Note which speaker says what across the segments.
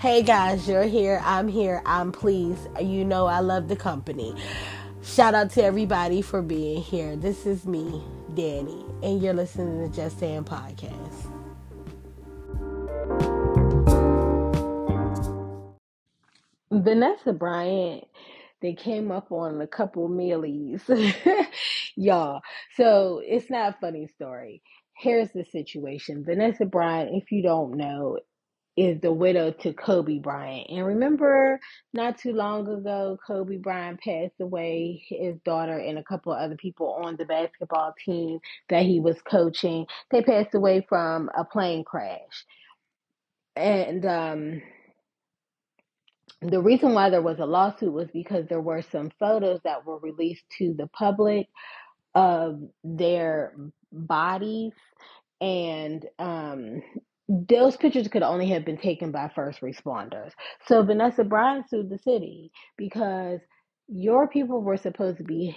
Speaker 1: Hey guys, you're here. I'm here. I'm pleased. You know I love the company. Shout out to everybody for being here. This is me, Danny, and you're listening to Just Saying Podcast. Vanessa Bryant, they came up on a couple millies, y'all. So it's not a funny story. Here's the situation. Vanessa Bryant, if you don't know, is the widow to Kobe Bryant. And remember, not too long ago, Kobe Bryant passed away. His daughter and a couple of other people on the basketball team that he was coaching, they passed away from a plane crash. And um, the reason why there was a lawsuit was because there were some photos that were released to the public of their bodies and um, those pictures could only have been taken by first responders. So Vanessa Bryant sued the city because your people were supposed to be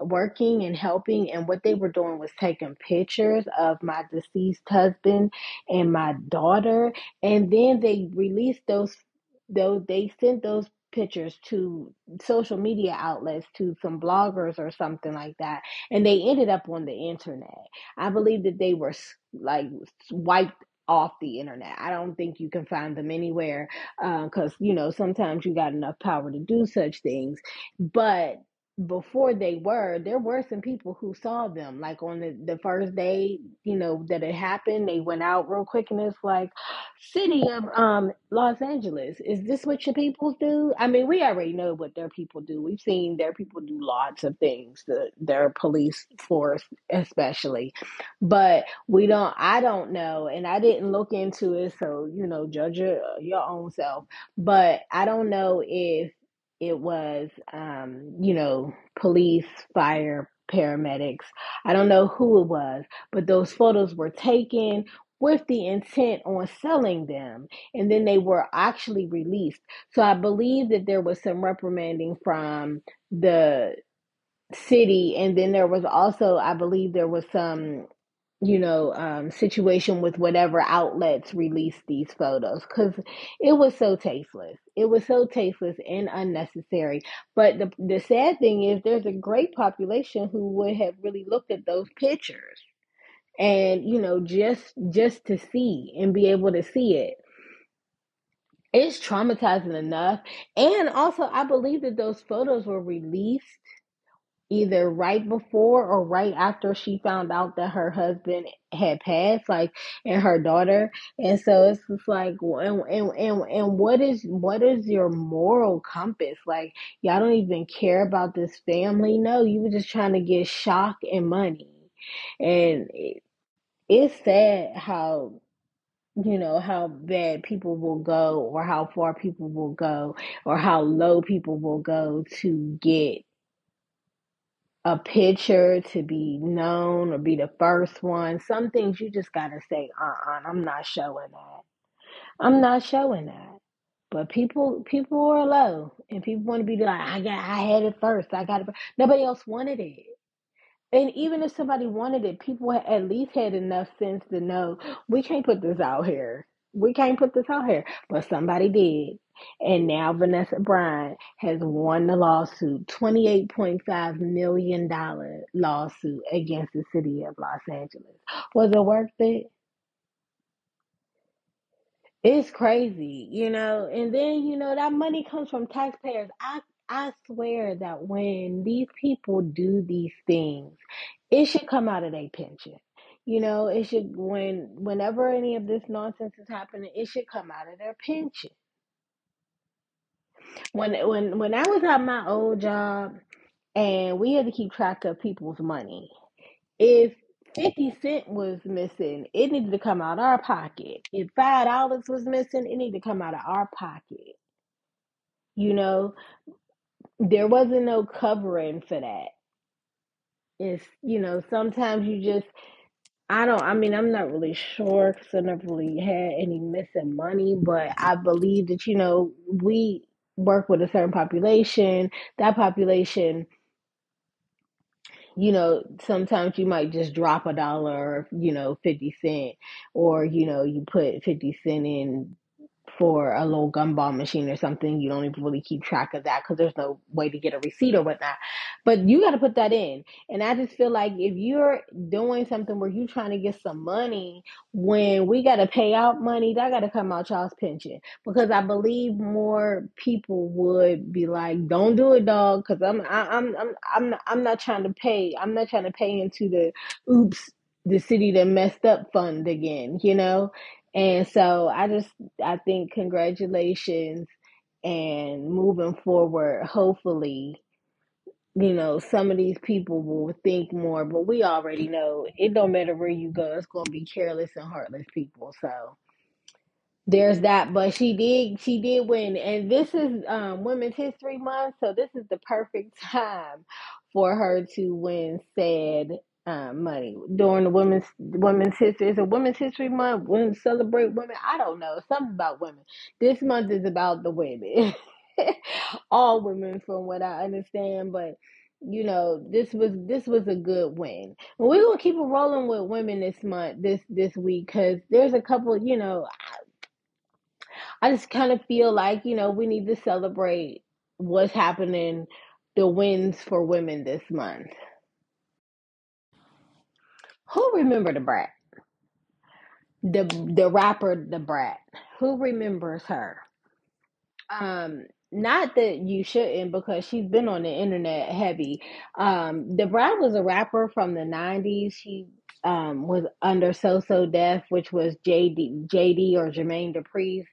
Speaker 1: working and helping, and what they were doing was taking pictures of my deceased husband and my daughter, and then they released those. Those they sent those pictures to social media outlets to some bloggers or something like that and they ended up on the internet i believe that they were like wiped off the internet. I don't think you can find them anywhere because uh, you know sometimes you got enough power to do such things. But before they were, there were some people who saw them. Like on the, the first day, you know, that it happened, they went out real quick and it's like, City of um Los Angeles, is this what your people do? I mean, we already know what their people do. We've seen their people do lots of things, the, their police force especially. But we don't I don't know and I didn't look into it, so you know, judge your, your own self. But I don't know if it was, um, you know, police, fire, paramedics. I don't know who it was, but those photos were taken with the intent on selling them and then they were actually released. So I believe that there was some reprimanding from the city and then there was also I believe there was some you know, um, situation with whatever outlets released these photos because it was so tasteless. It was so tasteless and unnecessary. But the the sad thing is, there's a great population who would have really looked at those pictures and you know just just to see and be able to see it it's traumatizing enough and also i believe that those photos were released either right before or right after she found out that her husband had passed, like and her daughter. And so it's just like and and and, and what is what is your moral compass? Like y'all don't even care about this family. No, you were just trying to get shock and money. And it, it's sad how you know how bad people will go or how far people will go or how low people will go to get a picture to be known or be the first one. Some things you just gotta say, uh uh-uh, I'm not showing that. I'm not showing that. But people people are low and people want to be like, I got I had it first. I got it. Nobody else wanted it. And even if somebody wanted it, people at least had enough sense to know we can't put this out here. We can't put this out here. But somebody did. And now Vanessa Bryant has won the lawsuit, $28.5 million lawsuit against the city of Los Angeles. Was it worth it? It's crazy, you know. And then, you know, that money comes from taxpayers. I I swear that when these people do these things, it should come out of their pension. You know, it should when whenever any of this nonsense is happening, it should come out of their pension. When when when I was at my old job and we had to keep track of people's money, if 50 cent was missing, it needed to come out of our pocket. If five dollars was missing, it needed to come out of our pocket. You know, there wasn't no covering for that. It's you know, sometimes you just I don't, I mean, I'm not really sure because I never really had any missing money, but I believe that, you know, we work with a certain population. That population, you know, sometimes you might just drop a dollar you know, 50 cent, or, you know, you put 50 cent in for a little gumball machine or something. You don't even really keep track of that because there's no way to get a receipt or whatnot. But you got to put that in. And I just feel like if you're doing something where you're trying to get some money, when we got to pay out money, that got to come out y'all's pension because I believe more people would be like, "Don't do it, dog," because I'm I, I'm I'm I'm not, I'm not trying to pay. I'm not trying to pay into the oops the city that messed up fund again, you know. And so I just I think congratulations and moving forward, hopefully you know, some of these people will think more, but we already know it don't matter where you go, it's gonna be careless and heartless people. So there's that but she did she did win and this is um women's history month so this is the perfect time for her to win said um, money. During the women's women's history it's a women's history month? Women celebrate women? I don't know. Something about women. This month is about the women. All women from what i understand but you know this was this was a good win. We're gonna keep it rolling with women this month this this week because there's a couple you know I just kind of feel like, you know, we need to celebrate what's happening, the wins for women this month. Who remember the brat? The the rapper the brat. Who remembers her? Um not that you shouldn't because she's been on the internet heavy. Um the brat was a rapper from the 90s. She um was under So So Def, which was JD JD or Jermaine Dupri's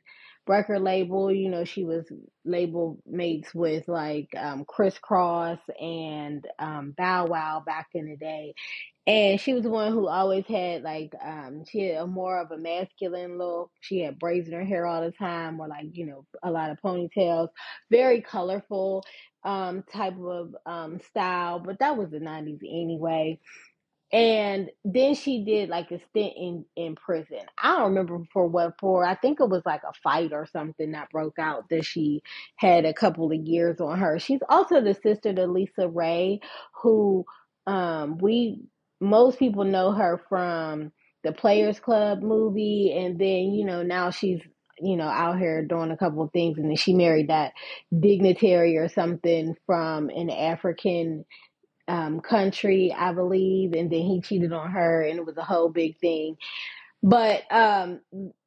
Speaker 1: record label. You know, she was label mates with like um, Kris Kross and um, Bow Wow back in the day. And she was the one who always had like um she had a more of a masculine look. She had braids in her hair all the time or like, you know, a lot of ponytails. Very colorful um type of um style, but that was the 90s anyway and then she did like a stint in in prison. I don't remember for what for. I think it was like a fight or something that broke out that she had a couple of years on her. She's also the sister to LisaRaye, who um we most people know her from the Players Club movie, and then you know now she's you know out here doing a couple of things, and then she married that dignitary or something from an African um, country, I believe, and then he cheated on her, and it was a whole big thing. But um,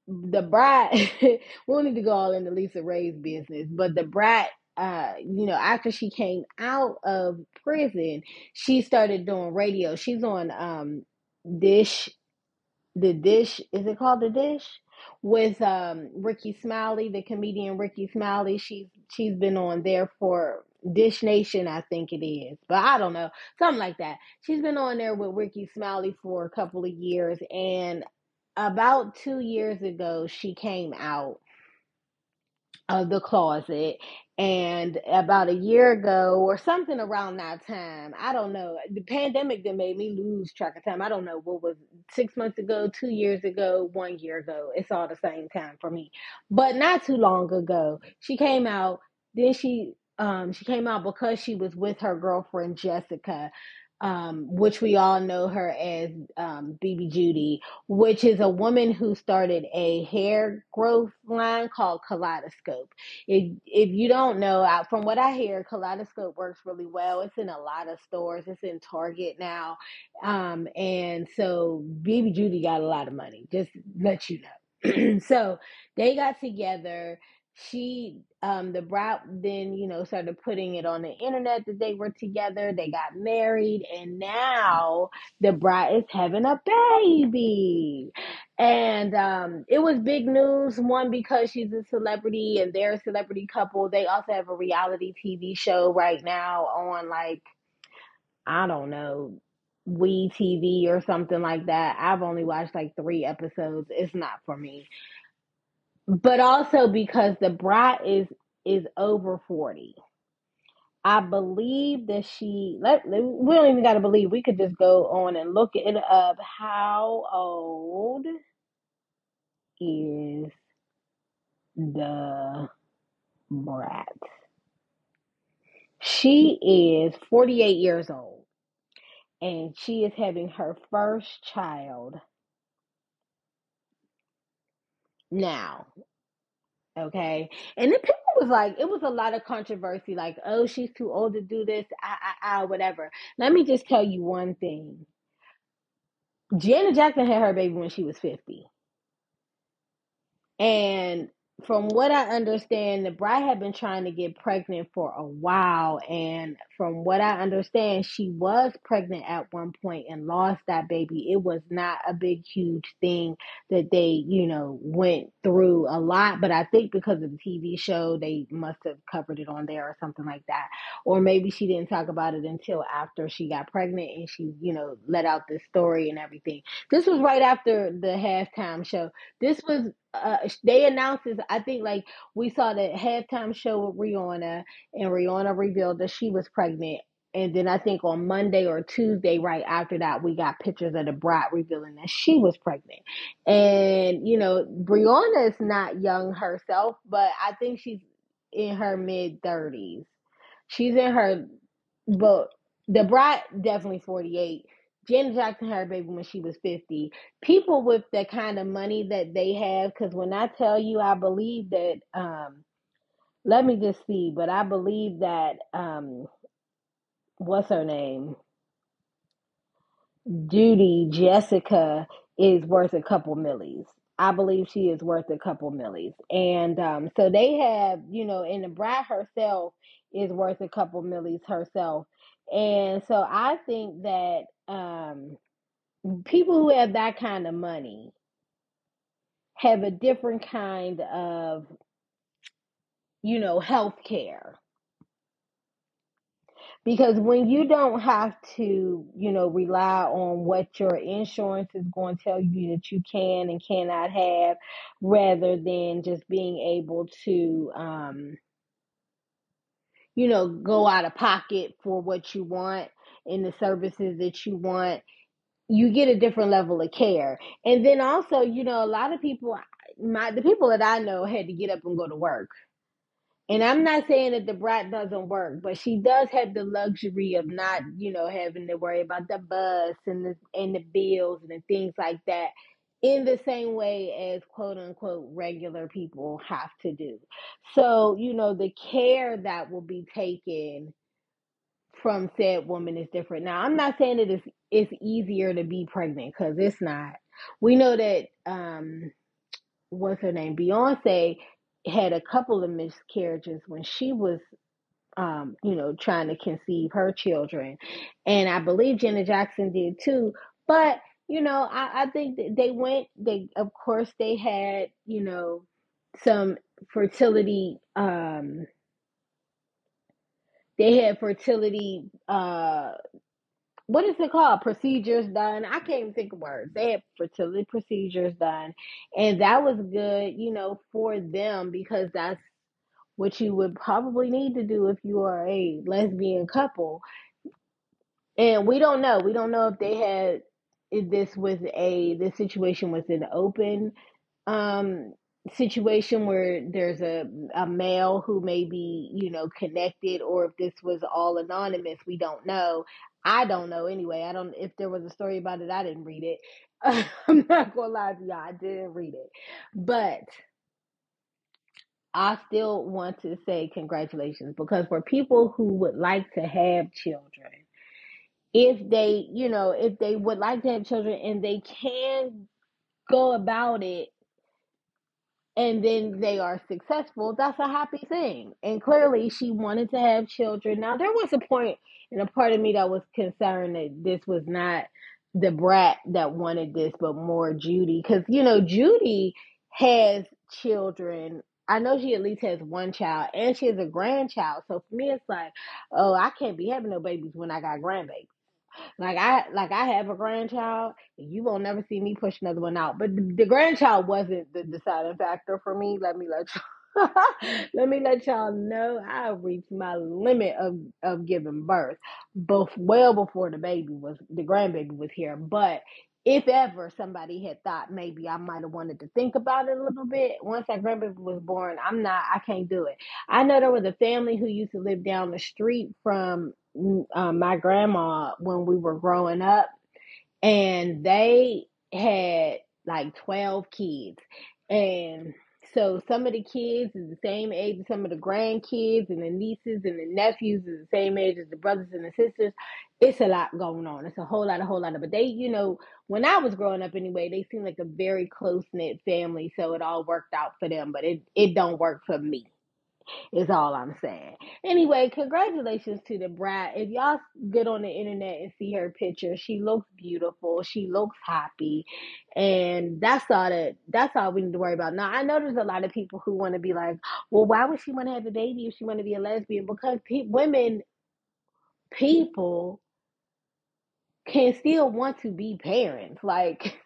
Speaker 1: the don't need to go all into LisaRaye's business, but the brat, uh, you know, after she came out of prison, she started doing radio. She's on um, Dish the dish is it called the dish with um Rickey Smiley, the comedian Rickey Smiley. She's she's been on there for Dish Nation, I think it is, but I don't know, something like that. She's been on there with Rickey Smiley for a couple of years, and about two years ago, she came out of the closet. And about a year ago or something around that time, I don't know. The pandemic that made me lose track of time. I don't know what was six months ago, two years ago, one year ago. It's all the same time for me. But not too long ago, she came out. Then she um she came out because she was with her girlfriend Jessica um, which we all know her as um, BB Judy, which is a woman who started a hair growth line called Kaleidoscope. If if you don't know, I, from what I hear, Kaleidoscope works really well. It's in a lot of stores. It's in Target now, um, and so BB Judy got a lot of money. Just let you know. so they got together she um the brat then you know started putting it on the internet that they were together they got married and now the brat is having a baby. And um it was big news one because she's a celebrity and they're a celebrity couple. They also have a reality tv show right now on like i don't know we tv or something like that. I've only watched like three episodes. It's not for me but also because the brat is is over 40 i believe that she let we don't even got to believe. We could just go on and look it up. How old is the brat? She is 48 years old and she is having her first child now Okay. And then people was like, it was a lot of controversy, like, oh, she's too old to do this, ah, ah, ah, whatever. Let me just tell you one thing. Janet Jackson had her baby when she was 50. And from what I understand, the bride had been trying to get pregnant for a while. And from what I understand, she was pregnant at one point and lost that baby. It was not a big, huge thing that they, you know, went through a lot. But I think because of the TV show, they must have covered it on there or something like that. Or maybe she didn't talk about it until after she got pregnant and she, you know, let out this story and everything. This was right after the halftime show. This was uh, they announced this. I think like we saw the halftime show with Rihanna, and Rihanna revealed that she was pregnant. And then I think on Monday or Tuesday, right after that, we got pictures of the bride revealing that she was pregnant. And you know, Rihanna is not young herself, but I think she's in her mid thirties. She's in her, but the bride definitely forty eight Janet Jackson had her baby when she was 50. People with the kind of money that they have, because when I tell you, I believe that, um, let me just see, but I believe that, um, what's her name? Judy Jessica is worth a couple millies. I believe she is worth a couple millies. And um, so they have, you know, and the bride herself is worth a couple millies herself. And so I think that um, people who have that kind of money have a different kind of you know health care. Because when you don't have to you know rely on what your insurance is going to tell you that you can and cannot have rather than just being able to um you know go out of pocket for what you want and the services that you want you get a different level of care. And then also, you know, a lot of people, my the people that I know had to get up and go to work. And I'm not saying that the brat doesn't work, but she does have the luxury of not, you know, having to worry about the bus and the and the bills and the things like that in the same way as quote unquote regular people have to do. So, you know, the care that will be taken from said woman is different. Now, I'm not saying that it's it's easier to be pregnant because it's not. We know that um, what's her name? Beyonce had a couple of miscarriages when she was um, you know, trying to conceive her children. And I believe Janet Jackson did too. But, you know, I, I think that they went, they, of course, they had, you know, some fertility, um, they had fertility uh what is it called? Procedures done. I can't even think of words. They had fertility procedures done and that was good you know for them because that's what you would probably need to do if you are a lesbian couple. And we don't know. We don't know if they had if this was a this situation was an open um situation where there's a a male who may be you know connected or if this was all anonymous we don't know. I don't know anyway. I don't if there was a story about it i didn't read it. I'm not gonna lie to y'all i didn't read it. But i still want to say congratulations because for people who would like to have children if they you know if they would like to have children and they can go about it and then they are successful, that's a happy thing. And clearly, she wanted to have children. Now, there was a point and a part of me that was concerned that this was not the brat that wanted this, but more Judy. Because, you know, Judy has children. I know she at least has one child and she has a grandchild. So for me, it's like, oh, I can't be having no babies when I got grandbabies. Like I like I have a grandchild, and you won't never see me push another one out. But the, the grandchild wasn't the deciding factor for me. Let me let you let me let y'all know I reached my limit of of giving birth, both well before the baby was the grandbaby was here. But if ever somebody had thought maybe I might have wanted to think about it a little bit, once that grandbaby was born, I'm not, I can't do it. I know there was a family who used to live down the street from uh, my grandma when we were growing up, and they had like 12 kids. And So some of the kids is the same age as some of the grandkids, and the nieces and the nephews is the same age as the brothers and the sisters. It's a lot going on. It's a whole lot, a whole lot of. But they, you know, when I was growing up anyway, they seemed like a very close knit family, so it all worked out for them. But it it don't work for me is all I'm saying. Anyway, congratulations to the brat. If y'all get on the internet and see her picture, she looks beautiful. She looks happy, and that's all that. That's all we need to worry about. Now I know there's a lot of people who want to be like, well, why would she want to have a baby if she want to be a lesbian? Because pe- women, people can still want to be parents. Like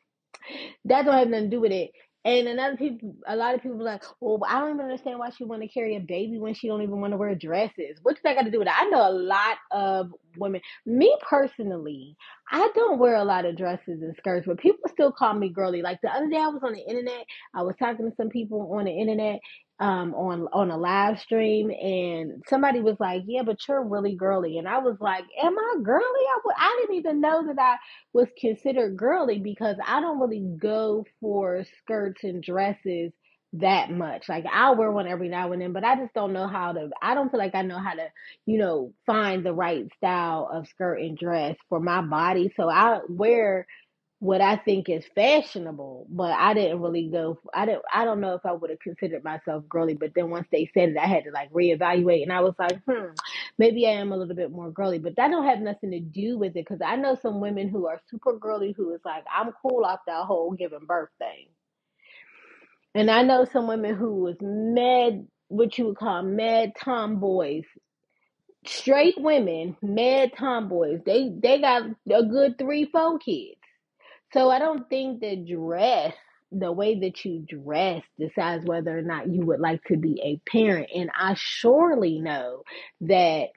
Speaker 1: that don't have nothing to do with it. And another people, a lot of people like, well, I don't even understand why she want to carry a baby when she don't even want to wear dresses. What's that got to do with it? I know a lot of women. Me personally, I don't wear a lot of dresses and skirts, but people still call me girly. Like the other day, I was on the internet. I was talking to some people on the internet, um, on on a live stream, and somebody was like, "Yeah, but you're really girly," and I was like, "Am I girly?" I w- I didn't even know that I was considered girly because I don't really go for skirts and dresses that much. Like I'll wear one every now and then, but I just don't know how to I don't feel like I know how to, you know, find the right style of skirt and dress for my body. So I wear what I think is fashionable, but I didn't really go. I didn't. I don't know if I would have considered myself girly, but then once they said it, I had to like reevaluate, and I was like, hmm, maybe I am a little bit more girly, but that don't have nothing to do with it because I know some women who are super girly who is like, I'm cool off that whole giving birth thing, and I know some women who was mad, what you would call mad tomboys. Straight women, mad tomboys. They they got a good three, four kids so I don't think that dress, the way that you dress, decides whether or not you would like to be a parent. And I surely know that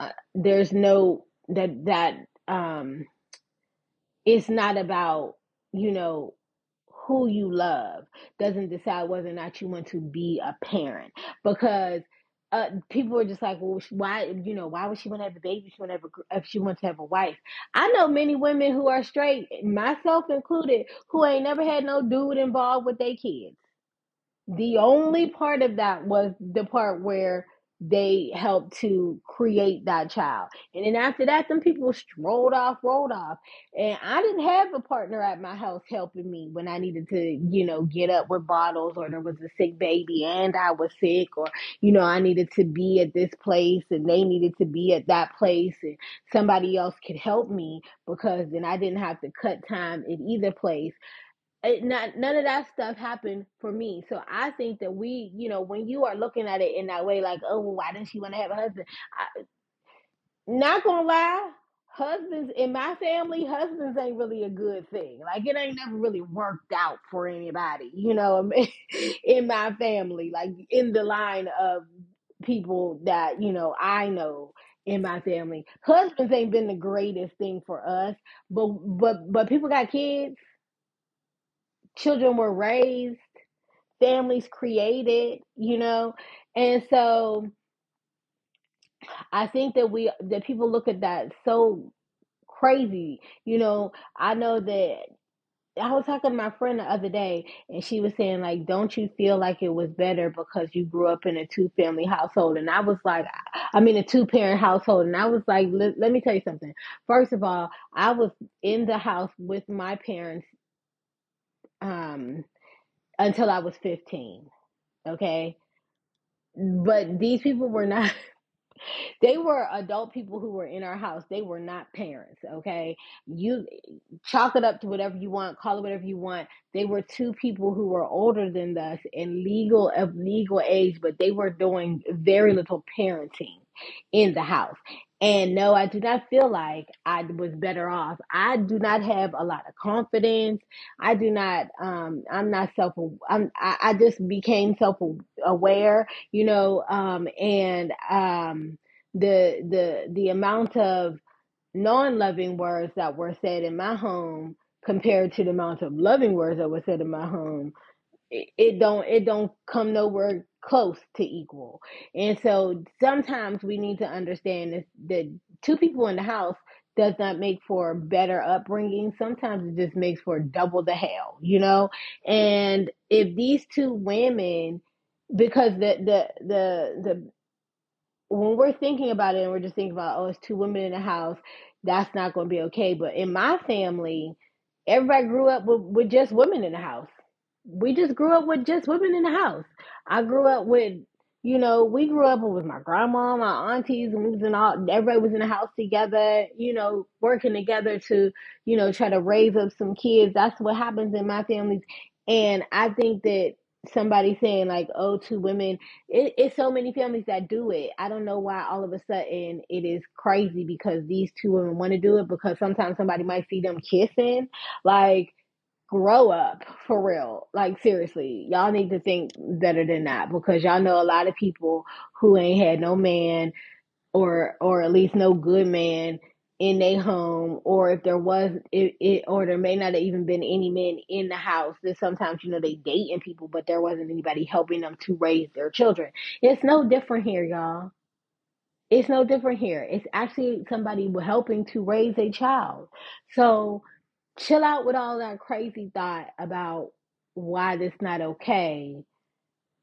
Speaker 1: uh, there's no that that um it's not about you know who you love doesn't decide whether or not you want to be a parent because uh, people are just like, well, why, you know, why would she want to have a baby? She want to have a, if she wants to have a wife. I know many women who are straight, myself included, who ain't never had no dude involved with their kids. The only part of that was the part where they helped to create that child. And then after that, some people strolled off, rolled off. And I didn't have a partner at my house helping me when I needed to, you know, get up with bottles or there was a sick baby and I was sick or, you know, I needed to be at this place and they needed to be at that place and somebody else could help me because then I didn't have to cut time at either place it, not none of that stuff happened for me. So I think that we, you know, when you are looking at it in that way, like, oh, why didn't she want to have a husband? I, not gonna lie, husbands in my family, husbands ain't really a good thing. Like it ain't never really worked out for anybody, you know, in my family, like in the line of people that you know I know in my family. Husbands ain't been the greatest thing for us, but but but people got kids children were raised, families created, you know. And so I think that we that people look at that so crazy. You know, I know that I was talking to my friend the other day and she was saying like don't you feel like it was better because you grew up in a two family household and I was like I mean a two parent household and I was like let me tell you something. First of all, I was in the house with my parents um until I was 15 okay? But these people were not they were adult people who were in our house. They were not parents okay? You chalk it up to whatever you want call it whatever you want. They were two people who were older than us and legal of legal age but they were doing very little parenting in the house and no i do not feel like i was better off. I do not have a lot of confidence. I do not um i'm not self i'm i, I just became self aware you know um and um the the the amount of non-loving words that were said in my home compared to the amount of loving words that were said in my home it, don't it don't come nowhere close to equal and so sometimes we need to understand that two people in the house does not make for better upbringing. Sometimes it just makes for double the hell, you know? And if these two women because the the the the when we're thinking about it and we're just thinking about oh it's two women in the house that's not going to be okay but in my family everybody grew up with, with just women in the house we just grew up with just women in the house i grew up with you know we grew up with my grandma my aunties and we was in all everybody was in the house together you know working together to you know try to raise up some kids that's what happens in my families and i think that somebody saying like oh two women it, it's so many families that do it. I don't know why all of a sudden it is crazy because these two women want to do it because sometimes somebody might see them kissing. Like, grow up for real. Like, seriously, y'all need to think better than that because y'all know a lot of people who ain't had no man or or at least no good man in their home or if there was it, it or there may not have even been any men in the house that sometimes you know they dating people but there wasn't anybody helping them to raise their children. It's no different here y'all. It's no different here. It's actually somebody helping to raise a child. So chill out with all that crazy thought about why this not okay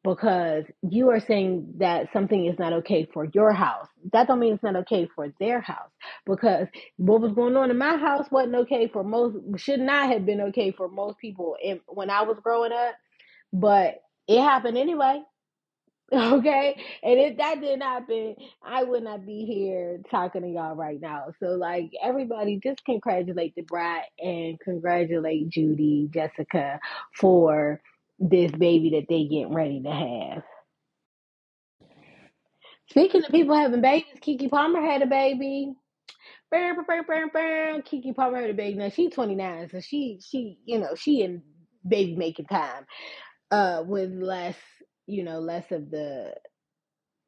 Speaker 1: because you are saying that something is not okay for your house. That don't mean it's not okay for their house. Because what was going on in my house wasn't okay for most should not have been okay for most people when I was growing up. But it happened anyway. Okay. And if that didn't happen, I would not be here talking to y'all right now. So like everybody just congratulate the bride and congratulate Judy, Jessica for this baby that they getting ready to have. Speaking of people having babies, Keke Palmer had a baby. Bam, bam, bam, bam. Keke Palmer had a baby. Now she's 29, so she she you know she in baby making time. Uh, with less you know less of the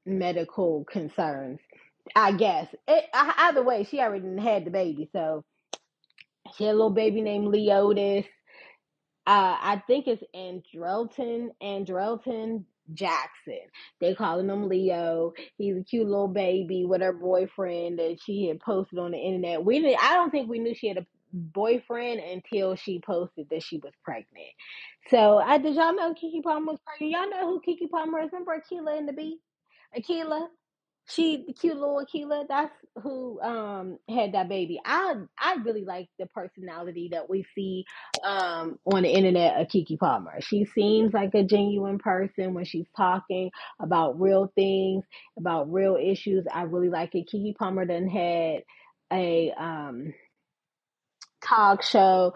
Speaker 1: medical concerns. I guess it, either way, she already had the baby, so she had a little baby named Leodis. uh, I think it's Andrellton, Andrellton Jackson. They calling him Leo. He's a cute little baby with her boyfriend that she had posted on the internet. We didn't, I don't think we knew she had a boyfriend until she posted that she was pregnant. So I did y'all know Keke Palmer was pregnant? Y'all know who Keke Palmer is? Remember Akeelah and the Bee? Akeelah? She the cute little Akeelah, that's who um had that baby. I I really like the personality that we see um on the internet of Keke Palmer. She seems like a genuine person when she's talking about real things, about real issues. I really like it. Keke Palmer then had a um talk show.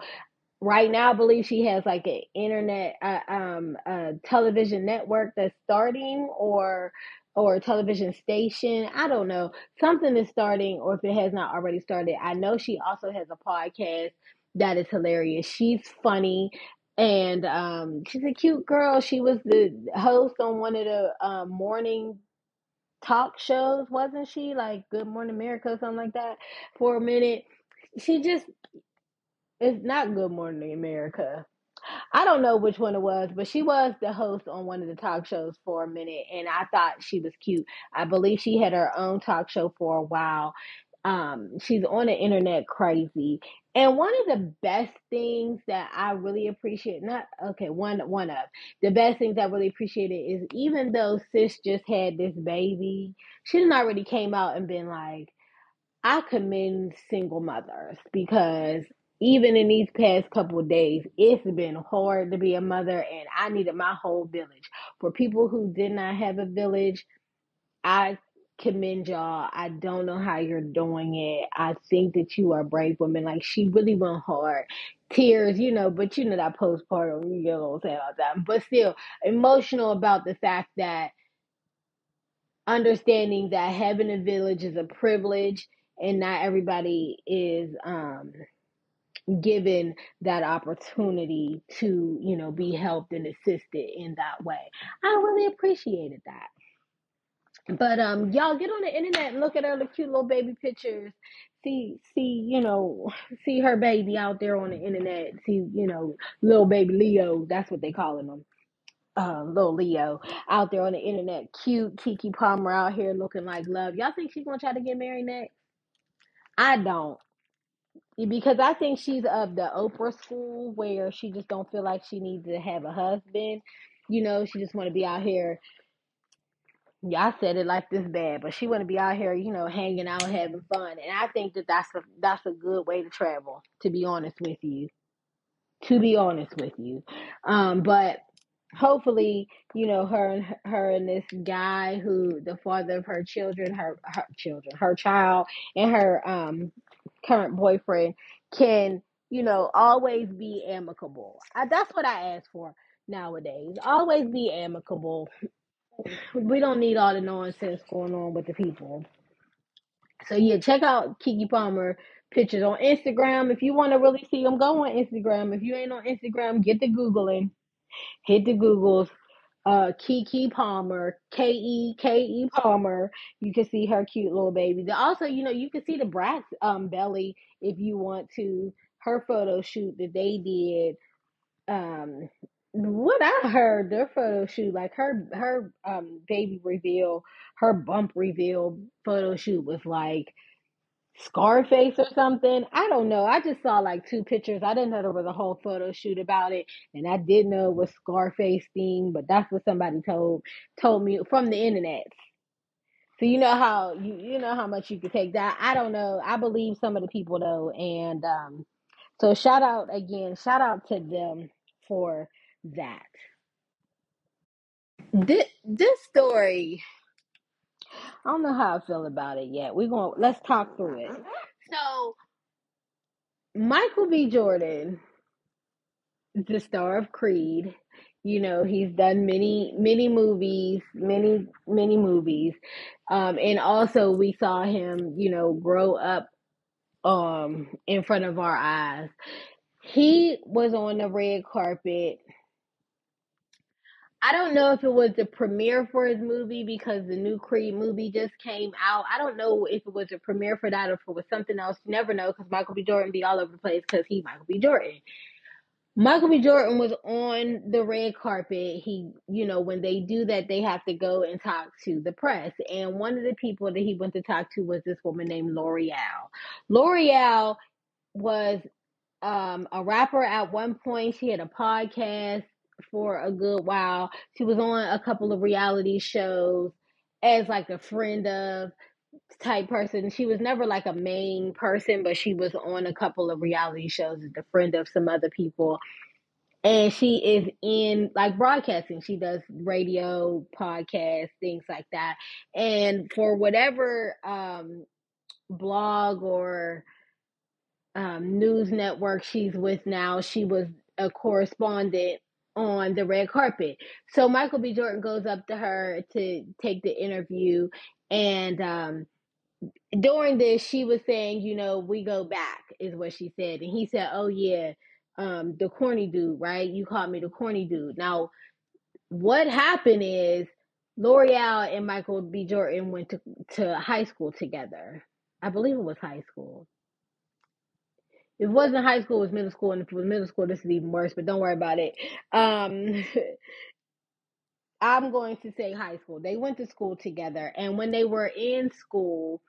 Speaker 1: Right now i believe she has like an internet uh, um a television network that's starting or or a television station. I don't know. Something is starting or if it has not already started i know she also has a podcast that is hilarious. She's funny and um she's a cute girl. She was the host on one of the um, morning talk shows wasn't she? Like good morning america something like that for a minute. She just it's not good morning america I don't know which one it was, but she was the host on one of the talk shows for a minute, and I thought she was cute. I believe she had her own talk show for a while. Um, she's on the internet crazy. And one of the best things that I really appreciate, not okay, one one of the best things I really appreciated is even though sis just had this baby, she didn't already came out and been like, I commend single mothers because even in these past couple days, it's been hard to be a mother, and I needed my whole village. For people who did not have a village, I commend y'all. I don't know how you're doing it. I think that you are brave women. Like she really went hard. Tears, you know, but you know that postpartum, you get a little sad about that. But still, emotional about the fact that understanding that having a village is a privilege and not everybody is um given that opportunity to you know be helped and assisted in that way i really appreciated that but um y'all get on the internet and look at her cute little baby pictures see see you know see her baby out there on the internet see you know little baby leo that's what they calling him uh, little Leo out there on the internet, cute Keke Palmer out here looking like love. Y'all think she's gonna try to get married next? I don't. Because I think she's of the Oprah school where she just don't feel like she needs to have a husband. You know, she just want to be out here. Yeah, I said it like this bad, but she want to be out here, you know, hanging out, having fun, and I think that that's a that's a good way to travel. To be honest with you, to be honest with you, um, but hopefully, you know, her and her and this guy who the father of her children, her her children, her child, and her um current boyfriend can, you know, always be amicable. I, that's what I ask for nowadays. Always be amicable. We don't need all the nonsense going on with the people. So yeah, check out Keke Palmer pictures on Instagram. If you want to really see them, go on Instagram. If you ain't on Instagram, get the Googling. Hit the Googles. Uh, Keke Palmer, K E K E Palmer. You can see her cute little baby. Also, you know, you can see the Bratz um belly if you want to. Her photo shoot that they did. Um, what I heard, their photo shoot, like her her um baby reveal, her bump reveal photo shoot was like Scarface or something. I don't know. I just saw like two pictures. I didn't know there was a whole photo shoot about it, and I did know it was Scarface themed, but that's what somebody told told me from the internet. So you know how you you know how much you could take that. I don't know. I believe some of the people though, and um, so shout out again. Shout out to them for that. This this story, I don't know how I feel about it yet. We're going. to Let's talk through it. So Michael B. Jordan the star of Creed. You know, he's done many, many movies, many, many movies. Um, and also we saw him, you know, grow up um in front of our eyes. He was on the red carpet. I don't know if it was the premiere for his movie because the new Creed movie just came out. I don't know if it was a premiere for that or if it was something else. You never know because Michael B. Jordan be all over the place because he Michael B. Jordan. Michael B. Jordan was on the red carpet. He, you know, when they do that, they have to go and talk to the press. And one of the people that he went to talk to was this woman named L'Oreal. L'Oreal was um, a rapper at one point. She had a podcast for a good while. She was on a couple of reality shows as like a friend of type person. She was never like a main person, but she was on a couple of reality shows as a friend of some other people and she is in like broadcasting she does radio podcast things like that and for whatever um blog or um, news network she's with now she was a correspondent on the red carpet. So michael b. Jordan goes up to her to take the interview and um during this she was saying you know we go back is what she said. And he said oh yeah um the corny dude right? You called me the corny dude. Now what happened is l'oreal and michael b. Jordan went to, to high school together. I believe it was high school it wasn't high school it was middle school and if it was middle school this is even worse but don't worry about it. Um i'm going to say high school. They went to school together and when they were in school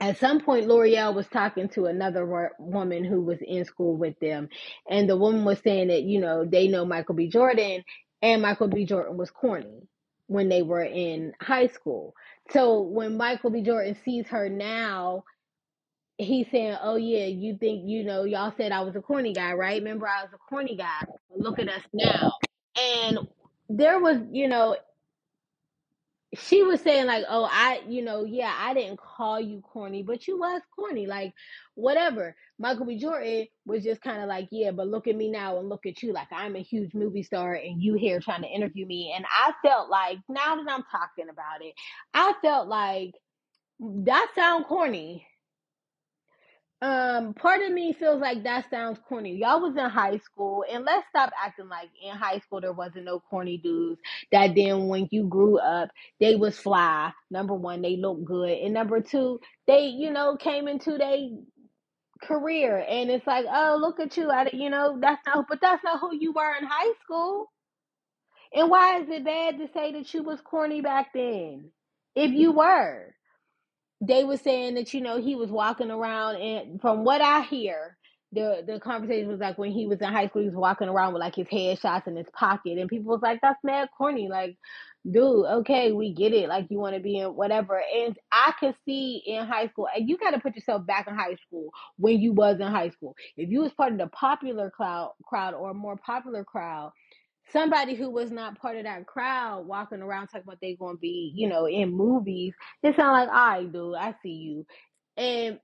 Speaker 1: at some point l'oreal was talking to another woman who was in school with them and the woman was saying that you know they know michael b. Jordan and michael b. Jordan was corny when they were in high school. So when michael b. Jordan sees her now he's saying oh yeah you think you know y'all said i was a corny guy right? Remember i was a corny guy. Look at us now. And there was you know she was saying like oh i you know yeah i didn't call you corny but you was corny. Like whatever. Michael b. Jordan was just kind of like yeah but look at me now and look at you. Like i'm a huge movie star and you here trying to interview me. And i felt like now that i'm talking about it i felt like that sound corny um, part of me feels like that sounds corny. Y'all was in high school, and let's stop acting like in high school there wasn't no corny dudes. That then when you grew up, they was fly. Number one, they looked good, and number two, they you know came into their career, and it's like, oh look at you, I you know that's not, but that's not who you were in high school. And why is it bad to say that you was corny back then? If you were. They were saying that you know he was walking around and from what I hear, the the conversation was like when he was in high school, he was walking around with like his headshots in his pocket, and people was like, "That's mad corny." Like, dude, okay, we get it. Like you want to be in whatever, and I could see in high school, and you got to put yourself back in high school when you was in high school. If you was part of the popular crowd, crowd or more popular crowd somebody who was not part of that crowd walking around talking about they gonna be, you know, in movies, it sound like, right, dude, I see you. And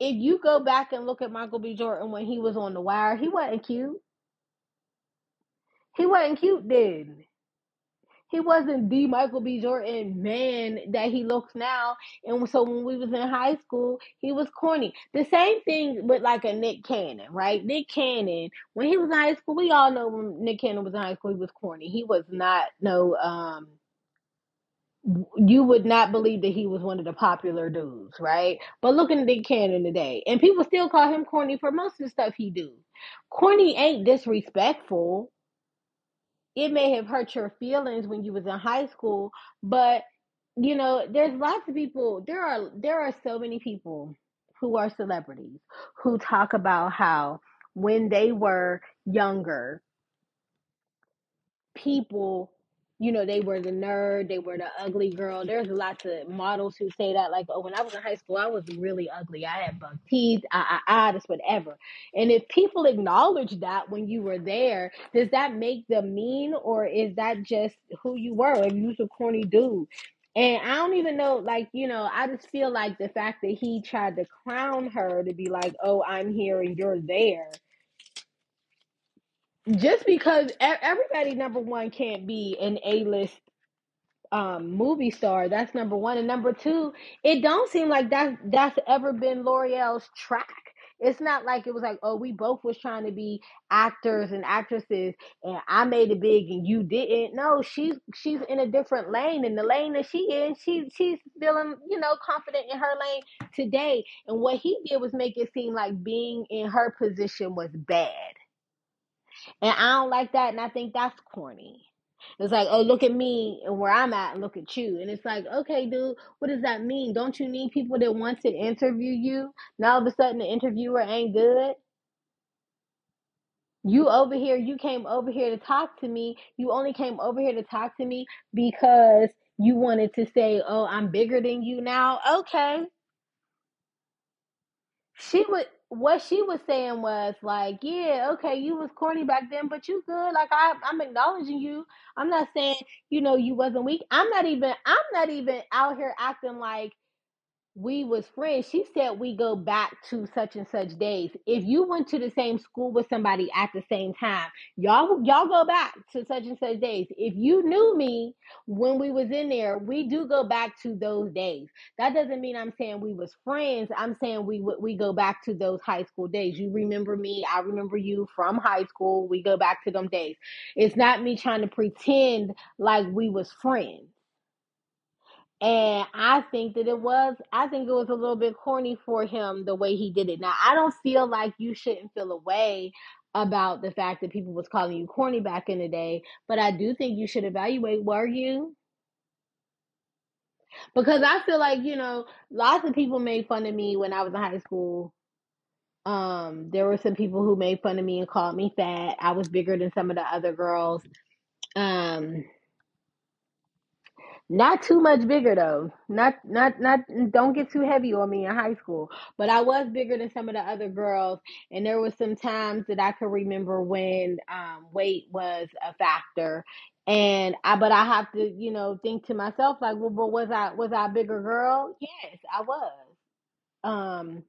Speaker 1: if you go back and look at Michael B. Jordan when he was on the wire, he wasn't cute. He wasn't cute then. He wasn't the Michael B. Jordan man that he looks now. And so when we was in high school, he was corny. The same thing with like a Nick Cannon, right? Nick Cannon, when he was in high school, we all know when Nick Cannon was in high school, he was corny. He was not no um you would not believe that he was one of the popular dudes, right? But look at Nick Cannon today. And people still call him corny for most of the stuff he do. Corny ain't disrespectful it may have hurt your feelings when you was in high school, but you know, there's lots of people. There are there are so many people who are celebrities who talk about how when they were younger, people, you know, they were the nerd, they were the ugly girl. There's lots of models who say that, like, oh, when I was in high school, I was really ugly. I had buck teeth, I, I, I, this, whatever. And if people acknowledge that when you were there, does that make them mean, or is that just who you were? If you was a corny dude. And I don't even know, like, you know, I just feel like the fact that he tried to crown her to be like, oh, I'm here and you're there just because everybody number one can't be an A-list um movie star that's number one. And number two it don't seem like that that's ever been Lore'l's track. It's not like it was like oh we both was trying to be actors and actresses and i made it big and you didn't. No she's she's in a different lane and the lane that she in she she's feeling you know confident in her lane today. And what he did was make it seem like being in her position was bad and I don't like that, and I think that's corny. It's like, oh, look at me and where I'm at, and look at you. And it's like, okay, dude, what does that mean? Don't you need people that want to interview you? Now all of a sudden, the interviewer ain't good. You over here, you came over here to talk to me. You only came over here to talk to me because you wanted to say, oh, I'm bigger than you now. Okay, she would what she was saying was like, yeah, okay, you was corny back then, but you good. Like I I'm acknowledging you. I'm not saying, you know, you wasn't weak. I'm not even I'm not even out here acting like we was friends she said we go back to such and such days. If you went to the same school with somebody at the same time y'all y'all go back to such and such days. If you knew me when we was in there we do go back to those days. That doesn't mean i'm saying we was friends. I'm saying we we go back to those high school days. You remember me i remember you from high school. We go back to them days. It's not me trying to pretend like we was friends and I think that it was, I think it was a little bit corny for him the way he did it. Now, I don't feel like you shouldn't feel a way about the fact that people was calling you corny back in the day, but I do think you should evaluate were you? Because I feel like, you know, lots of people made fun of me when I was in high school. Um, there were some people who made fun of me and called me fat. I was bigger than some of the other girls. Um, Not too much bigger though. Not not not don't get too heavy on me in high school. But I was bigger than some of the other girls and there was some times that I could remember when um weight was a factor. And I but I have to, you know, think to myself like, well, but was I was I a bigger girl? Yes, I was. Um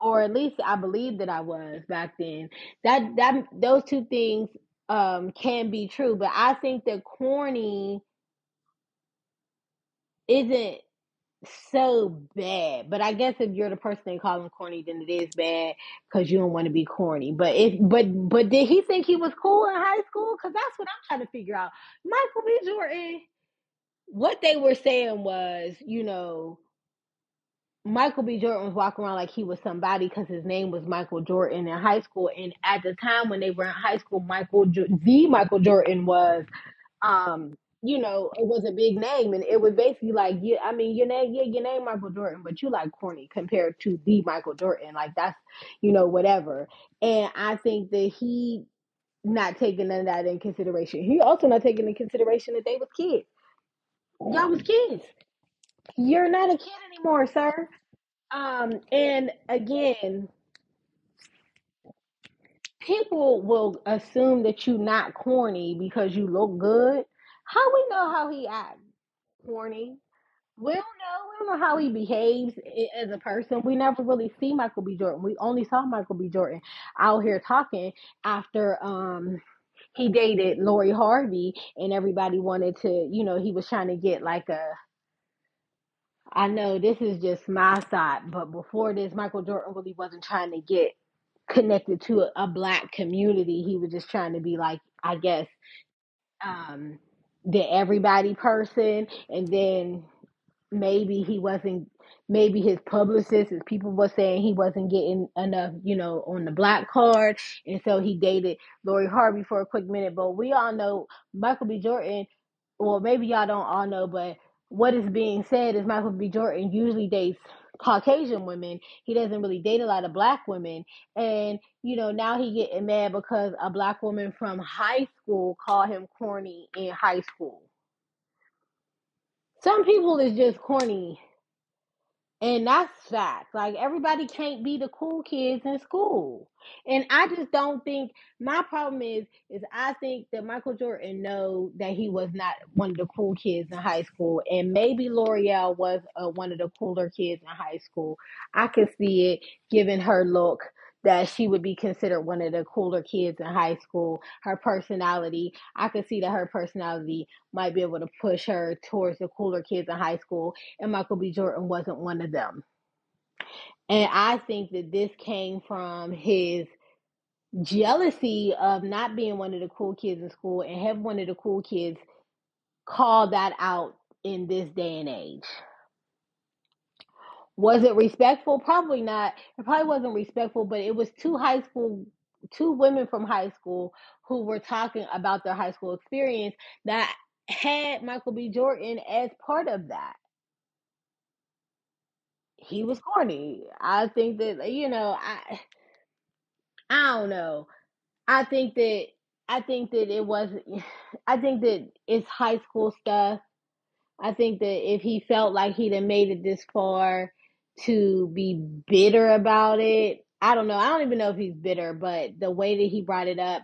Speaker 1: or at least I believe that I was back then. That that those two things um can be true, but I think that corny isn't so bad. But I guess if you're the person they call him corny, then it is bad because you don't want to be corny. But if but but did he think he was cool in high school? Because that's what I'm trying to figure out. Michael B. Jordan, what they were saying was, you know, Michael B. Jordan was walking around like he was somebody because his name was Michael Jordan in high school. And at the time when they were in high school, Michael the Michael Jordan was um you know, it was a big name, and it was basically like, yeah, I mean, your name, yeah, your name Michael Jordan, but you like corny compared to the Michael Jordan, like that's, you know, whatever. And I think that he not taking none of that in consideration. He also not taking in consideration that they was kids. Y'all was kids. You're not a kid anymore, sir. Um, and again, people will assume that you're not corny because you look good. How we know how he acts? corny? We don't know. We don't know how he behaves as a person. We never really see Michael B. Jordan. We only saw Michael B. Jordan out here talking after um he dated Lori Harvey, and everybody wanted to, you know, he was trying to get like a. I know this is just my side, but before this, Michael Jordan really wasn't trying to get connected to a, a black community. He was just trying to be like, I guess, um, the everybody person, and then maybe he wasn't maybe his publicist his people were saying he wasn't getting enough you know on the black card and so he dated lori harvey for a quick minute. But we all know michael b. Jordan well maybe y'all don't all know but what is being said is michael b. Jordan usually dates caucasian women he doesn't really date a lot of black women. And you know now he getting mad because a black woman from high school called him corny in high school. Some people is just corny and that's facts. Like everybody can't be the cool kids in school. And I just don't think my problem is is I think that Michael Jordan know that he was not one of the cool kids in high school. And maybe Lore'l was uh, one of the cooler kids in high school. I could see it given her look that she would be considered one of the cooler kids in high school. Her personality, I could see that her personality might be able to push her towards the cooler kids in high school and Michael B. Jordan wasn't one of them. And I think that this came from his jealousy of not being one of the cool kids in school and have one of the cool kids call that out in this day and age. Was it respectful? Probably not. It probably wasn't respectful, but it was two high school, two women from high school who were talking about their high school experience that had Michael B. Jordan as part of that. He was corny. I think that you know, I I don't know. I think that I think that it wasn't. I think that it's high school stuff. I think that if he felt like he'd have made it this far to be bitter about it, I don't know. I don't even know if he's bitter, but the way that he brought it up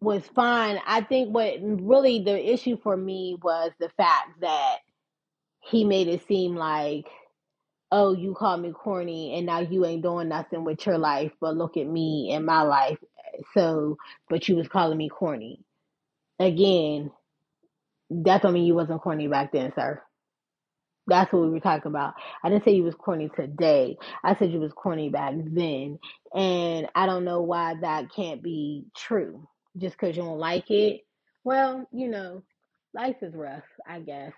Speaker 1: was fine. I think what really the issue for me was the fact that he made it seem like, oh, you called me corny and now you ain't doing nothing with your life, but look at me and my life. So, but you was calling me corny. Again, that don't mean you wasn't corny back then, sir. That's what we were talking about. I didn't say you was corny today. I said you was corny back then. And I don't know why that can't be true. Just because you don't like it. Well, you know, life is rough, I guess.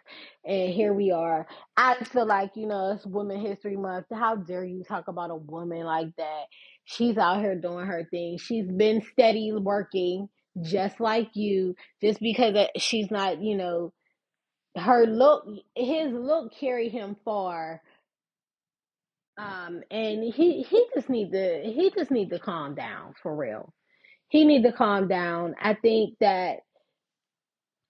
Speaker 1: And here we are. I feel like, you know, it's Women History Month. How dare you talk about a woman like that? She's out here doing her thing. She's been steady working just like you. Just because uh, she's not, you know, her look his look carried him far. Um and he he just need to he just need to calm down for real. He need to calm down. I think that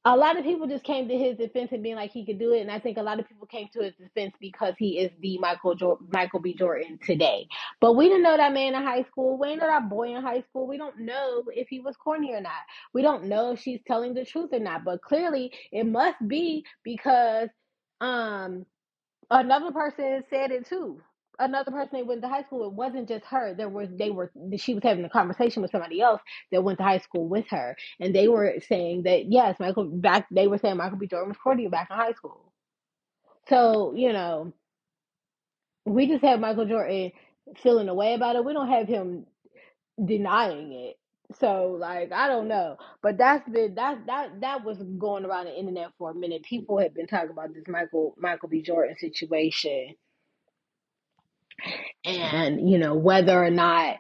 Speaker 1: a lot of people just came to his defense and being like he could do it, and I think a lot of people came to his defense because he is the Michael jo- Michael B. Jordan today. But we didn't know that man in high school. We didn't know that boy in high school. We don't know if he was corny or not. We don't know if she's telling the truth or not. But clearly, it must be because um another person said it too another person they went to high school. It wasn't just her. There was they were she was having a conversation with somebody else that went to high school with her, and they were saying that yes, Michael back. They were saying Michael B. Jordan was courting back in high school. So you know, we just have Michael Jordan feeling a way about it. We don't have him denying it. So like I don't know, but that's been that that that was going around the internet for a minute. People have been talking about this Michael Michael B. Jordan situation and you know whether or not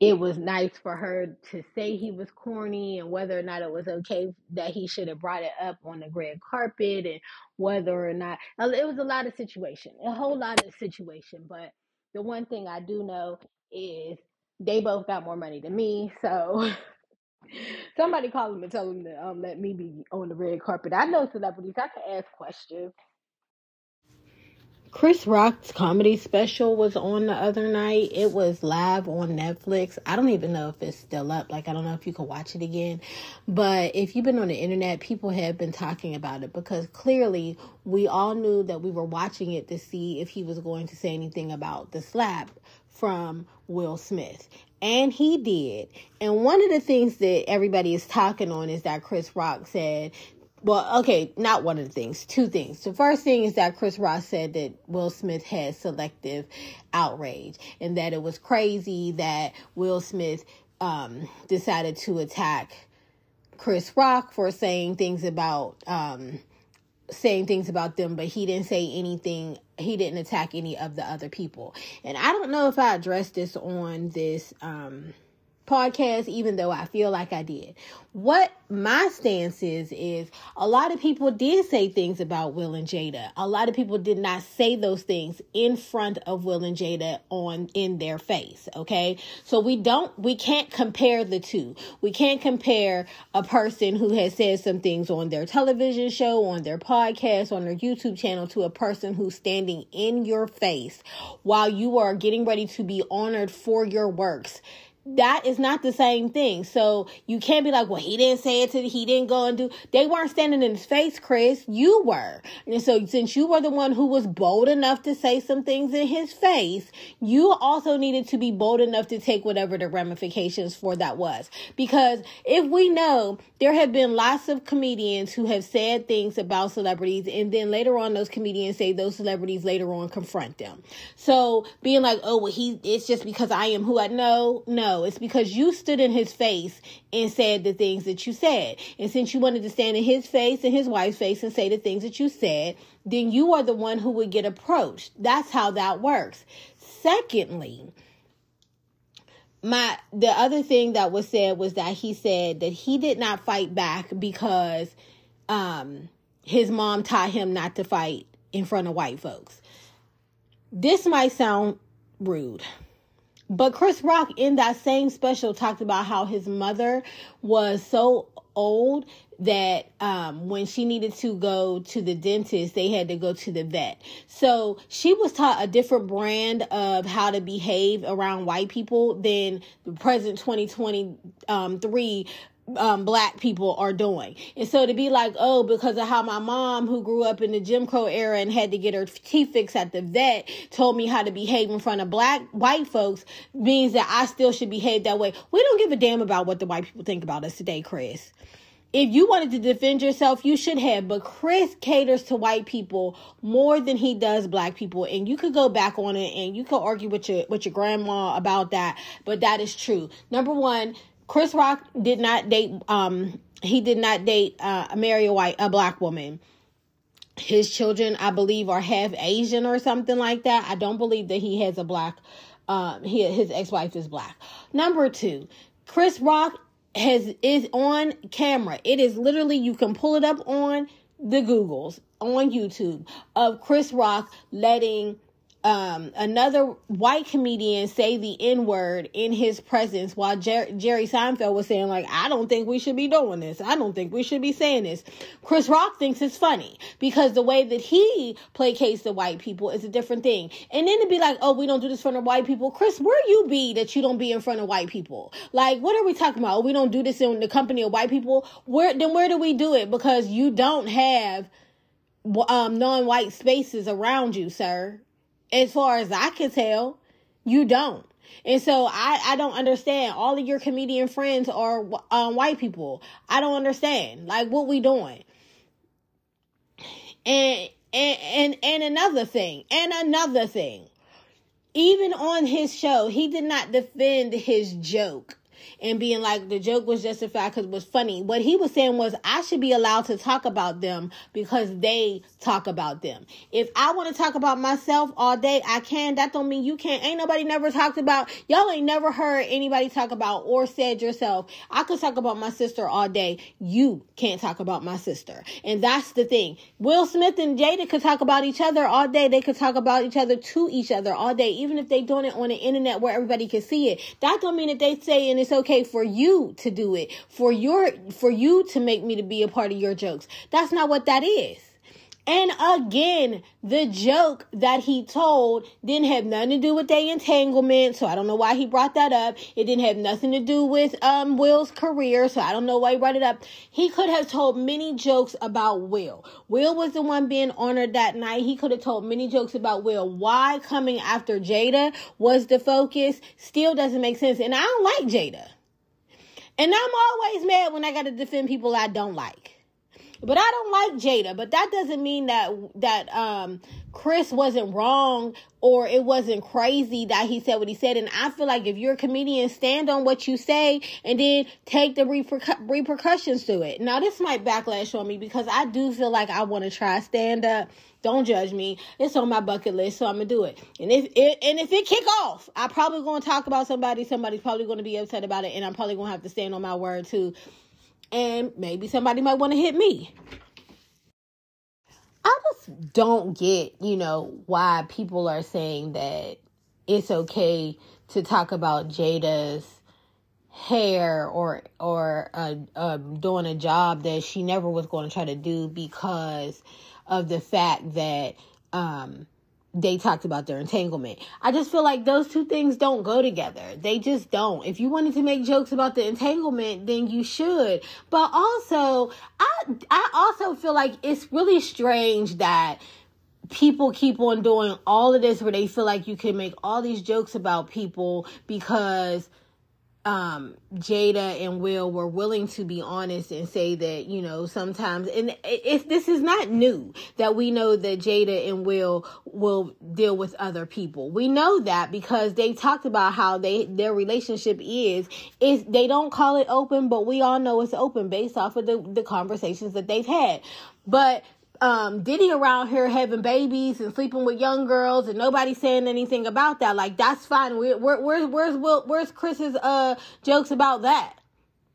Speaker 1: it was nice for her to say he was corny and whether or not it was okay that he should have brought it up on the red carpet and whether or not it was a lot of situation a whole lot of situation. But the one thing i do know is they both got more money than me so somebody call them and tell them to um, let me be on the red carpet. I know celebrities i can ask questions Chris Rock's comedy special was on the other night. It was live on Netflix. I don't even know if it's still up. Like, I don't know if you can watch it again. But if you've been on the internet, people have been talking about it because clearly we all knew that we were watching it to see if he was going to say anything about the slap from Will Smith. And he did. And one of the things that everybody is talking on is that Chris Rock said well, okay, not one of the things, two things. The first thing is that Chris Rock said that Will Smith had selective outrage and that it was crazy that Will Smith um, decided to attack Chris Rock for saying things about um, saying things about them, but he didn't say anything. He didn't attack any of the other people. And I don't know if I addressed this on this um, podcast, even though I feel like I did. What my stance is, is a lot of people did say things about Will and Jada. A lot of people did not say those things in front of Will and Jada on in their face. Okay. So we don't, we can't compare the two. We can't compare a person who has said some things on their television show, on their podcast, on their YouTube channel to a person who's standing in your face while you are getting ready to be honored for your works that is not the same thing. So you can't be like, well, he didn't say it to, he didn't go and do. They weren't standing in his face, Chris. You were. And so since you were the one who was bold enough to say some things in his face, you also needed to be bold enough to take whatever the ramifications for that was. Because if we know there have been lots of comedians who have said things about celebrities and then later on those comedians say those celebrities later on confront them. So being like, oh, well, he, it's just because I am who I know. No, it's because you stood in his face and said the things that you said. And since you wanted to stand in his face and his wife's face and say the things that you said, then you are the one who would get approached. That's how that works. Secondly, my the other thing that was said was that he said that he did not fight back because um his mom taught him not to fight in front of white folks. This might sound rude. But Chris Rock in that same special talked about how his mother was so old that um, when she needed to go to the dentist, they had to go to the vet. So she was taught a different brand of how to behave around white people than the present 2023 um, black people are doing. And so to be like, oh, because of how my mom, who grew up in the Jim Crow era and had to get her teeth fixed at the vet, told me how to behave in front of black white folks means that I still should behave that way. We don't give a damn about what the white people think about us today, Chris. If you wanted to defend yourself, you should have. But Chris caters to white people more than he does black people, and you could go back on it and you could argue with your with your grandma about that. But that is true. Number one, Chris Rock did not date um he did not date uh marry a white a black woman. His children, I believe, are half Asian or something like that. I don't believe that he has a black um he, his ex-wife is black. Number 2, Chris Rock has is on camera. It is literally you can pull it up on the Googles on YouTube of Chris Rock letting um, another white comedian say the N word in his presence while Jer- Jerry Seinfeld was saying, like, I don't think we should be doing this. I don't think we should be saying this. Chris Rock thinks it's funny because the way that he placates the white people is a different thing. And then to be like, oh, we don't do this in front of white people. Chris, where you be that you don't be in front of white people? Like, what are we talking about? Oh, we don't do this in the company of white people. Where, then where do we do it? Because you don't have um, non-white spaces around you, sir as far as I can tell, you don't. And so I, I don't understand. All of your comedian friends are um, white people. I don't understand. Like what we doing? And and and and another thing, and another thing. Even on his show, he did not defend his joke and being like the joke was justified because it was funny. What he was saying was I should be allowed to talk about them because they talk about them. If I want to talk about myself all day, I can. That don't mean you can't. Ain't nobody never talked about y'all ain't never heard anybody talk about or said yourself. I could talk about my sister all day. You can't talk about my sister. And that's the thing. Will Smith and Jada could talk about each other all day. They could talk about each other to each other all day, even if they doing it on the internet where everybody can see it. That don't mean that they say and it's okay for you to do it, for your for you to make me to be a part of your jokes. That's not what that is. And again, the joke that he told didn't have nothing to do with their entanglement, so I don't know why he brought that up. It didn't have nothing to do with um, Will's career, so I don't know why he brought it up. He could have told many jokes about Will. Will was the one being honored that night. He could have told many jokes about Will. Why coming after Jada was the focus still doesn't make sense. And I don't like Jada. And I'm always mad when I got to defend people I don't like. But I don't like Jada. But that doesn't mean that that um Chris wasn't wrong or it wasn't crazy that he said what he said. And I feel like if you're a comedian, stand on what you say and then take the repercu- repercussions to it. Now, this might backlash on me because I do feel like I want to try stand up. Don't judge me. It's on my bucket list, so I'm gonna do it. And if it and if it kick off, I probably gonna talk about somebody. Somebody's probably gonna be upset about it, and I'm probably gonna have to stand on my word too and maybe somebody might want to hit me. I just don't get, you know, why people are saying that it's okay to talk about Jada's hair or or uh, uh, doing a job that she never was going to try to do because of the fact that um, they talked about their entanglement. I just feel like those two things don't go together. They just don't. If you wanted to make jokes about the entanglement, then you should. But also, I I also feel like it's really strange that people keep on doing all of this where they feel like you can make all these jokes about people because um Jada and Will were willing to be honest and say that you know sometimes and if this is not new that we know that Jada and Will will deal with other people. We know that because they talked about how they their relationship is is they don't call it open but we all know it's open based off of the the conversations that they've had. But um, Diddy around here having babies and sleeping with young girls and nobody saying anything about that. Like that's fine. Where, where's where's where's Chris's uh jokes about that?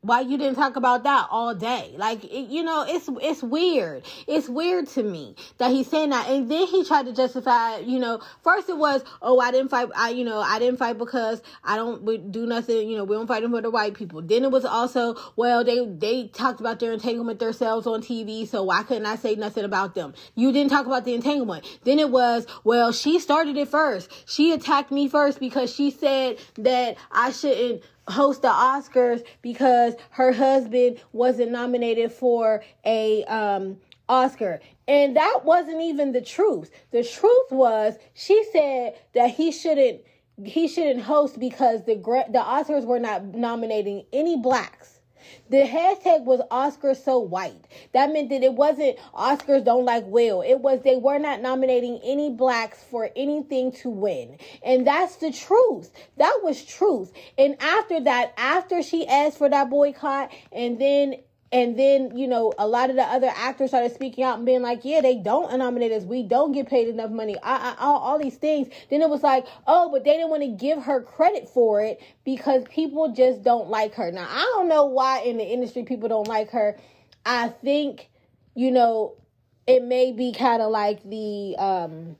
Speaker 1: Why you didn't talk about that all day? Like it, you know it's it's weird. It's weird to me that he's saying that. And then he tried to justify you know first it was oh i didn't fight i you know i didn't fight because i don't do nothing you know we don't fight for the white people. Then it was also well they they talked about their entanglement themselves on tv so why couldn't i say nothing about them? You didn't talk about the entanglement. Then it was well she started it first. She attacked me first because she said that i shouldn't host the Oscars because her husband wasn't nominated for a um, Oscar. And that wasn't even the truth. The truth was she said that he shouldn't he shouldn't host because the the Oscars were not nominating any blacks. The hashtag was Oscars so white. That meant that it wasn't Oscars don't like Will. It was they were not nominating any blacks for anything to win. And that's the truth. That was truth. And after that, after she asked for that boycott and then and then, you know, a lot of the other actors started speaking out and being like, yeah, they don't nominate us. We don't get paid enough money. I, I, all, all these things. Then it was like, oh, but they didn't want to give her credit for it because people just don't like her. Now, I don't know why in the industry people don't like her. I think, you know, it may be kind of like the, um,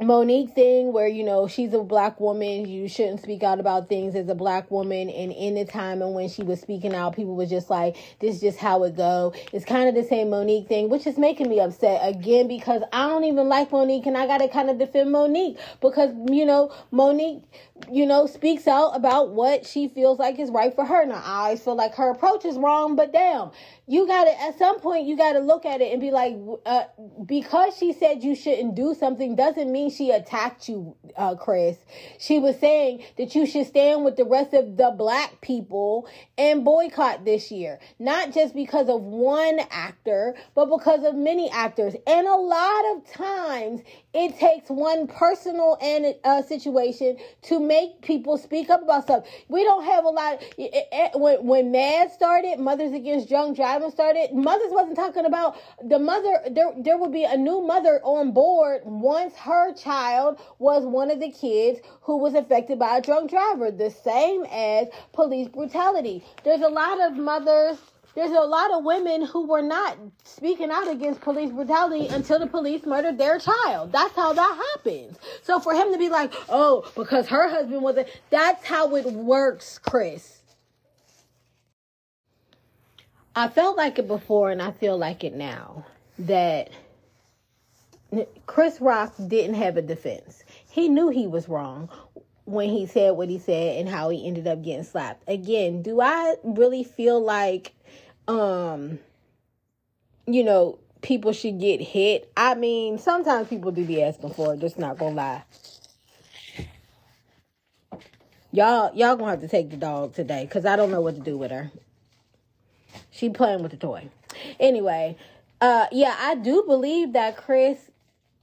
Speaker 1: Mo'Nique thing where you know she's a black woman. You shouldn't speak out about things as a black woman. And in the time and when she was speaking out people was just like this is just how it go. It's kind of the same Mo'Nique thing which is making me upset again because I don't even like Mo'Nique and I got to kind of defend Mo'Nique because you know Mo'Nique you know speaks out about what she feels like is right for her. Now I always feel like her approach is wrong but damn you got to at some point you got to look at it and be like uh, because she said you shouldn't do something doesn't mean she attacked you uh, chris. She was saying that you should stand with the rest of the black people and boycott this year. Not just because of one actor but because of many actors. And a lot of times It takes one personal and uh, situation to make people speak up about stuff. We don't have a lot. Of, when when MADD started, Mothers Against Drunk Driving started. Mothers wasn't talking about the mother. There there would be a new mother on board once her child was one of the kids who was affected by a drunk driver. The same as police brutality. There's a lot of mothers there's a lot of women who were not speaking out against police brutality until the police murdered their child. That's how that happens. So for him to be like, oh, because her husband wasn't, that's how it works, Chris. I felt like it before and I feel like it now that Chris Rock didn't have a defense. He knew he was wrong when he said what he said and how he ended up getting slapped. Again, do I really feel like um you know people should get hit? I mean, sometimes people do be asking for it, just not gonna lie. Y'all y'all gonna have to take the dog today because I don't know what to do with her. She playing with the toy. Anyway, uh yeah, I do believe that Chris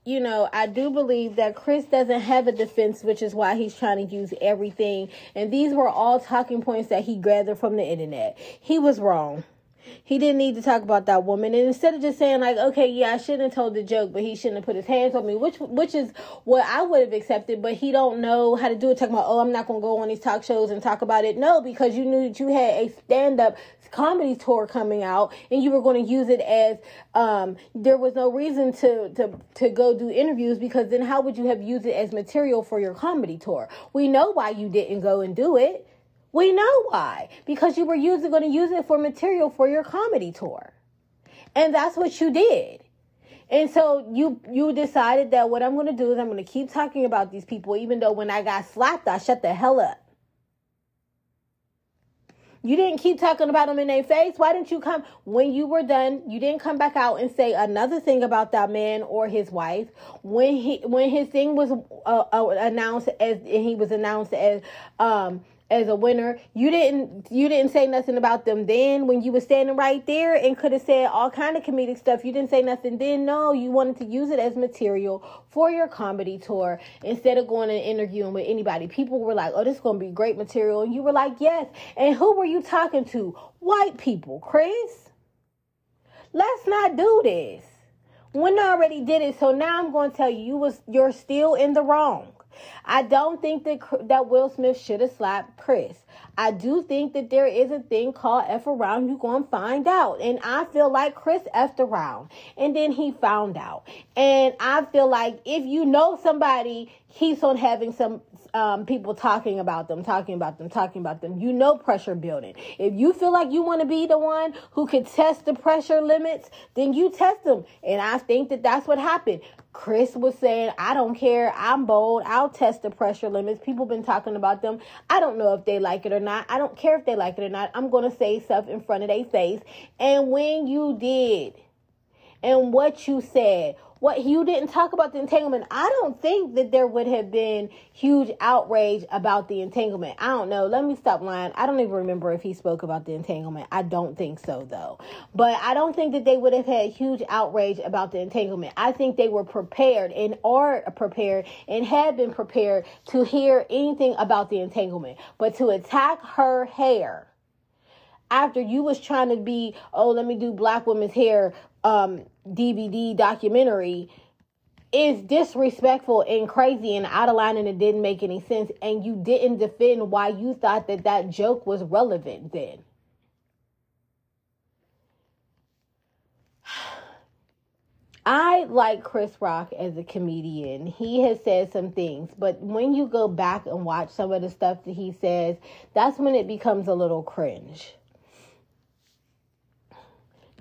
Speaker 1: you know, I do believe that Chris doesn't have a defense, which is why he's trying to use everything. And these were all talking points that he gathered from the internet. He was wrong. He didn't need to talk about that woman. And instead of just saying like, okay, yeah, I shouldn't have told the joke, but he shouldn't have put his hands on me, which which is what I would have accepted. But he don't know how to do it. Talking about, oh, I'm not gonna go on these talk shows and talk about it. No, because you knew that you had a stand up comedy tour coming out and you were going to use it as um there was no reason to to to go do interviews because then how would you have used it as material for your comedy tour we know why you didn't go and do it we know why. Because you were using going to use it for material for your comedy tour. And that's what you did. And so you you decided that what I'm going to do is I'm going to keep talking about these people even though when I got slapped I shut the hell up. You didn't keep talking about them in their face. Why didn't you come when you were done? You didn't come back out and say another thing about that man or his wife when he when his thing was uh, uh, announced as he was announced as um as a winner. You didn't you didn't say nothing about them then when you were standing right there and could have said all kind of comedic stuff. You didn't say nothing then. No, you wanted to use it as material for your comedy tour instead of going and interviewing with anybody. People were like, "Oh, this is going to be great material." And you were like, "Yes." And who were you talking to? White people, Chris. Let's not do this. When I already did it, so now I'm going to tell you you was you're still in the wrong. I don't think that that Will Smith should have slapped Chris. I do think that there is a thing called F around. You're going to find out. And I feel like Chris effed around. And then he found out. And I feel like if you know somebody keeps on having some um, people talking about them, talking about them, talking about them, you know pressure building. If you feel like you want to be the one who can test the pressure limits, then you test them. And I think that that's what happened. Chris was saying, I don't care. I'm bold. I'll test the pressure limits. People been talking about them. I don't know if they like it or not. I don't care if they like it or not. I'm going to say stuff in front of their face. And when you did, and what you said, what you didn't talk about the entanglement. I don't think that there would have been huge outrage about the entanglement. I don't know. Let me stop lying. I don't even remember if he spoke about the entanglement. I don't think so though. But I don't think that they would have had huge outrage about the entanglement. I think they were prepared and are prepared and have been prepared to hear anything about the entanglement. But to attack her hair after you was trying to be, oh, let me do black women's hair um, DVD documentary is disrespectful and crazy and out of line and it didn't make any sense and you didn't defend why you thought that that joke was relevant then I like Chris Rock as a comedian. He has said some things, but when you go back and watch some of the stuff that he says, that's when it becomes a little cringe.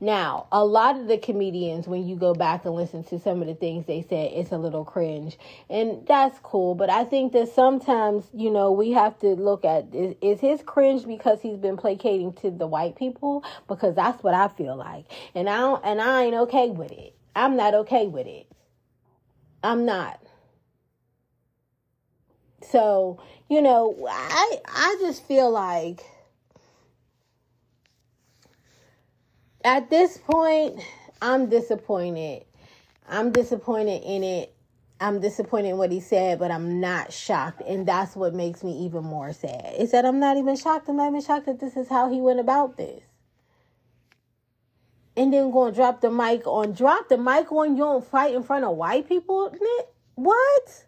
Speaker 1: Now, a lot of the comedians, when you go back and listen to some of the things they said, it's a little cringe. And that's cool. But I think that sometimes, you know, we have to look at is, is his cringe because he's been placating to the white people? Because that's what I feel like. And I don't, and I ain't okay with it. I'm not okay with it. I'm not. So, you know, I I just feel like at this point, I'm disappointed. I'm disappointed in it. I'm disappointed in what he said, but I'm not shocked. And that's what makes me even more sad. Is that I'm not even shocked. I'm not even shocked that this is how he went about this. And then going to drop the mic on drop the mic on you don't fight in front of white people? What?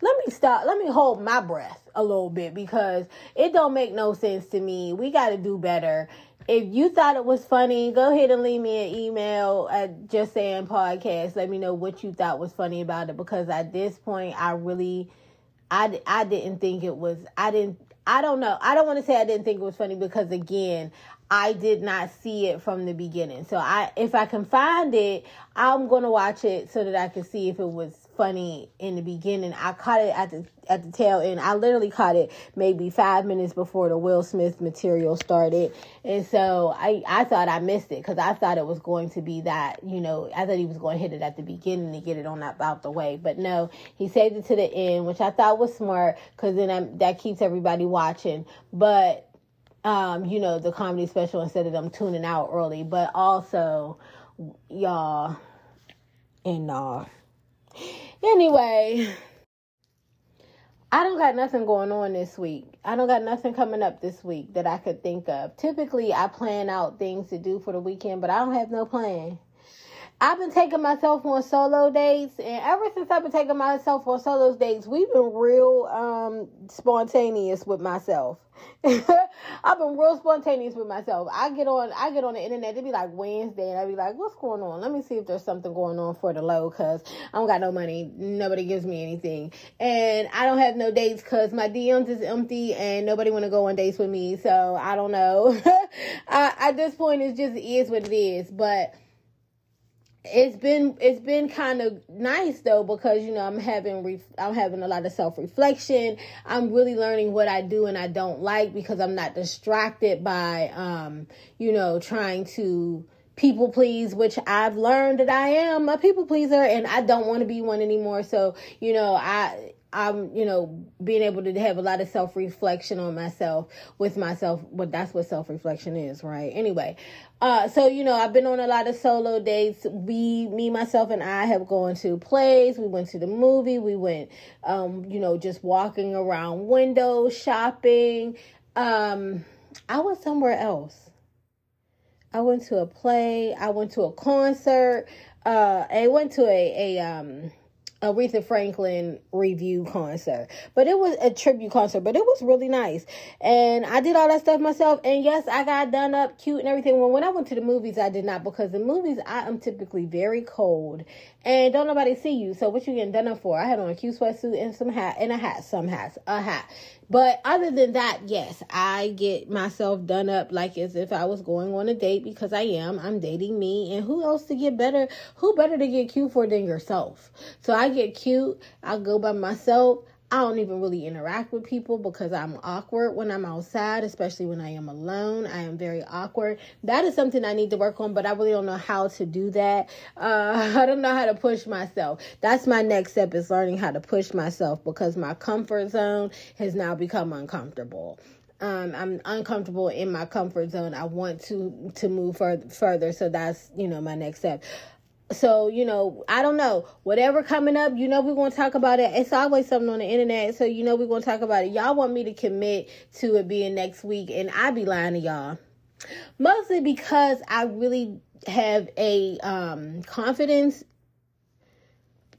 Speaker 1: Let me stop. Let me hold my breath a little bit because it don't make no sense to me. We got to do better if you thought it was funny, go ahead and leave me an email at Just Saying Podcast. Let me know what you thought was funny about it because at this point, I really, I, I didn't think it was, I didn't, I don't know. I don't want to say I didn't think it was funny because again, I did not see it from the beginning. So I, if I can find it, I'm gonna watch it so that I can see if it was funny in the beginning. I caught it at the at the tail end. I literally caught it maybe five minutes before the Will Smith material started, and so I I thought I missed it because I thought it was going to be that you know I thought he was going to hit it at the beginning to get it on out the way, but no, he saved it to the end, which I thought was smart because then I'm, that keeps everybody watching, but. Um, you know, the comedy special instead of them tuning out early, but also, y'all, and uh, Anyway, I don't got nothing going on this week. I don't got nothing coming up this week that I could think of. Typically, I plan out things to do for the weekend, but I don't have no plan. I've been taking myself on solo dates, and ever since I've been taking myself on solo dates, we've been real um, spontaneous with myself. I've been real spontaneous with myself. I get on, I get on the internet. It'd be like Wednesday, and I'd be like, "What's going on? Let me see if there's something going on for the low, cause I don't got no money. Nobody gives me anything, and I don't have no dates, cause my DMs is empty, and nobody want to go on dates with me. So I don't know. I, at this point, it just is what it is, but it's been it's been kind of nice though because you know I'm having re- I'm having a lot of self reflection. I'm really learning what I do and I don't like because I'm not distracted by um you know trying to people please which I've learned that I am a people pleaser and I don't want to be one anymore. So, you know, I I'm, you know, being able to have a lot of self reflection on myself with myself. But that's what self reflection is, right? Anyway, uh, so you know, I've been on a lot of solo dates. We, me, myself, and I have gone to plays. We went to the movie. We went, um, you know, just walking around windows, shopping. Um, I was somewhere else. I went to a play. I went to a concert. Uh, I went to a a um Aretha Franklin review concert. But it was a tribute concert, but it was really nice. And I did all that stuff myself. And yes, I got done up cute and everything. Well, when I went to the movies, I did not because the movies, I am typically very cold and don't nobody see you. So what you getting done up for? I had on a cute sweatsuit and some hat and a hat, some hats, a hat. But other than that, yes, I get myself done up like as if I was going on a date because I am. I'm dating me. And who else to get better? Who better to get cute for than yourself? So I get cute. I go by myself. I don't even really interact with people because I'm awkward when I'm outside, especially when I am alone. I am very awkward. That is something I need to work on, but I really don't know how to do that. Uh, I don't know how to push myself. That's my next step is learning how to push myself because my comfort zone has now become uncomfortable. Um, I'm uncomfortable in my comfort zone. I want to to move further, further. So that's you know my next step so you know i don't know. Whatever coming up you know we're going to talk about it. It's always something on the internet so you know we're going to talk about it. Y'all want me to commit to it being next week and i be lying to y'all. Mostly because i really have a um confidence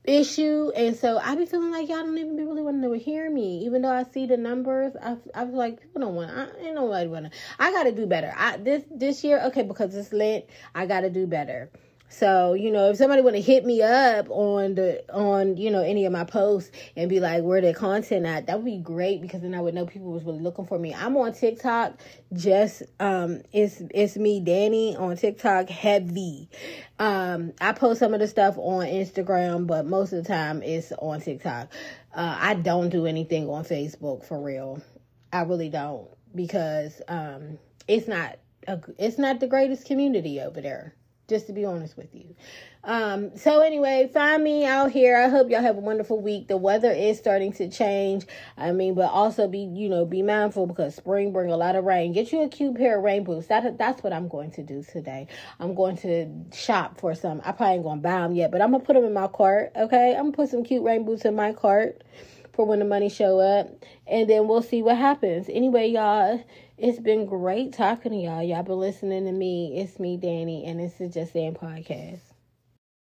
Speaker 1: issue and so i be feeling like y'all don't even be really want to hear me. Even though i see the numbers i i feel like people don't want i ain't nobody want to i gotta do better. I this this year okay because it's lit i gotta do better so, you know, if somebody want to hit me up on the on, you know, any of my posts and be like where the content at, that would be great because then I would know people was really looking for me. I'm on TikTok, just um it's it's me, Danny, on TikTok heavy. Um I post some of the stuff on Instagram, but most of the time it's on TikTok. Uh I don't do anything on Facebook for real. I really don't because um it's not a, it's not the greatest community over there just to be honest with you. Um, so anyway, find me out here. I hope y'all have a wonderful week. The weather is starting to change. I mean, but also be, you know, be mindful because spring bring a lot of rain. Get you a cute pair of rain boots. That, that's what I'm going to do today. I'm going to shop for some. I probably ain't going to buy them yet, but I'm going to put them in my cart. Okay. I'm going to put some cute rain boots in my cart for when the money show up and then we'll see what happens anyway y'all it's been great talking to y'all. Y'all been listening to me. It's me danny and this is just saying podcast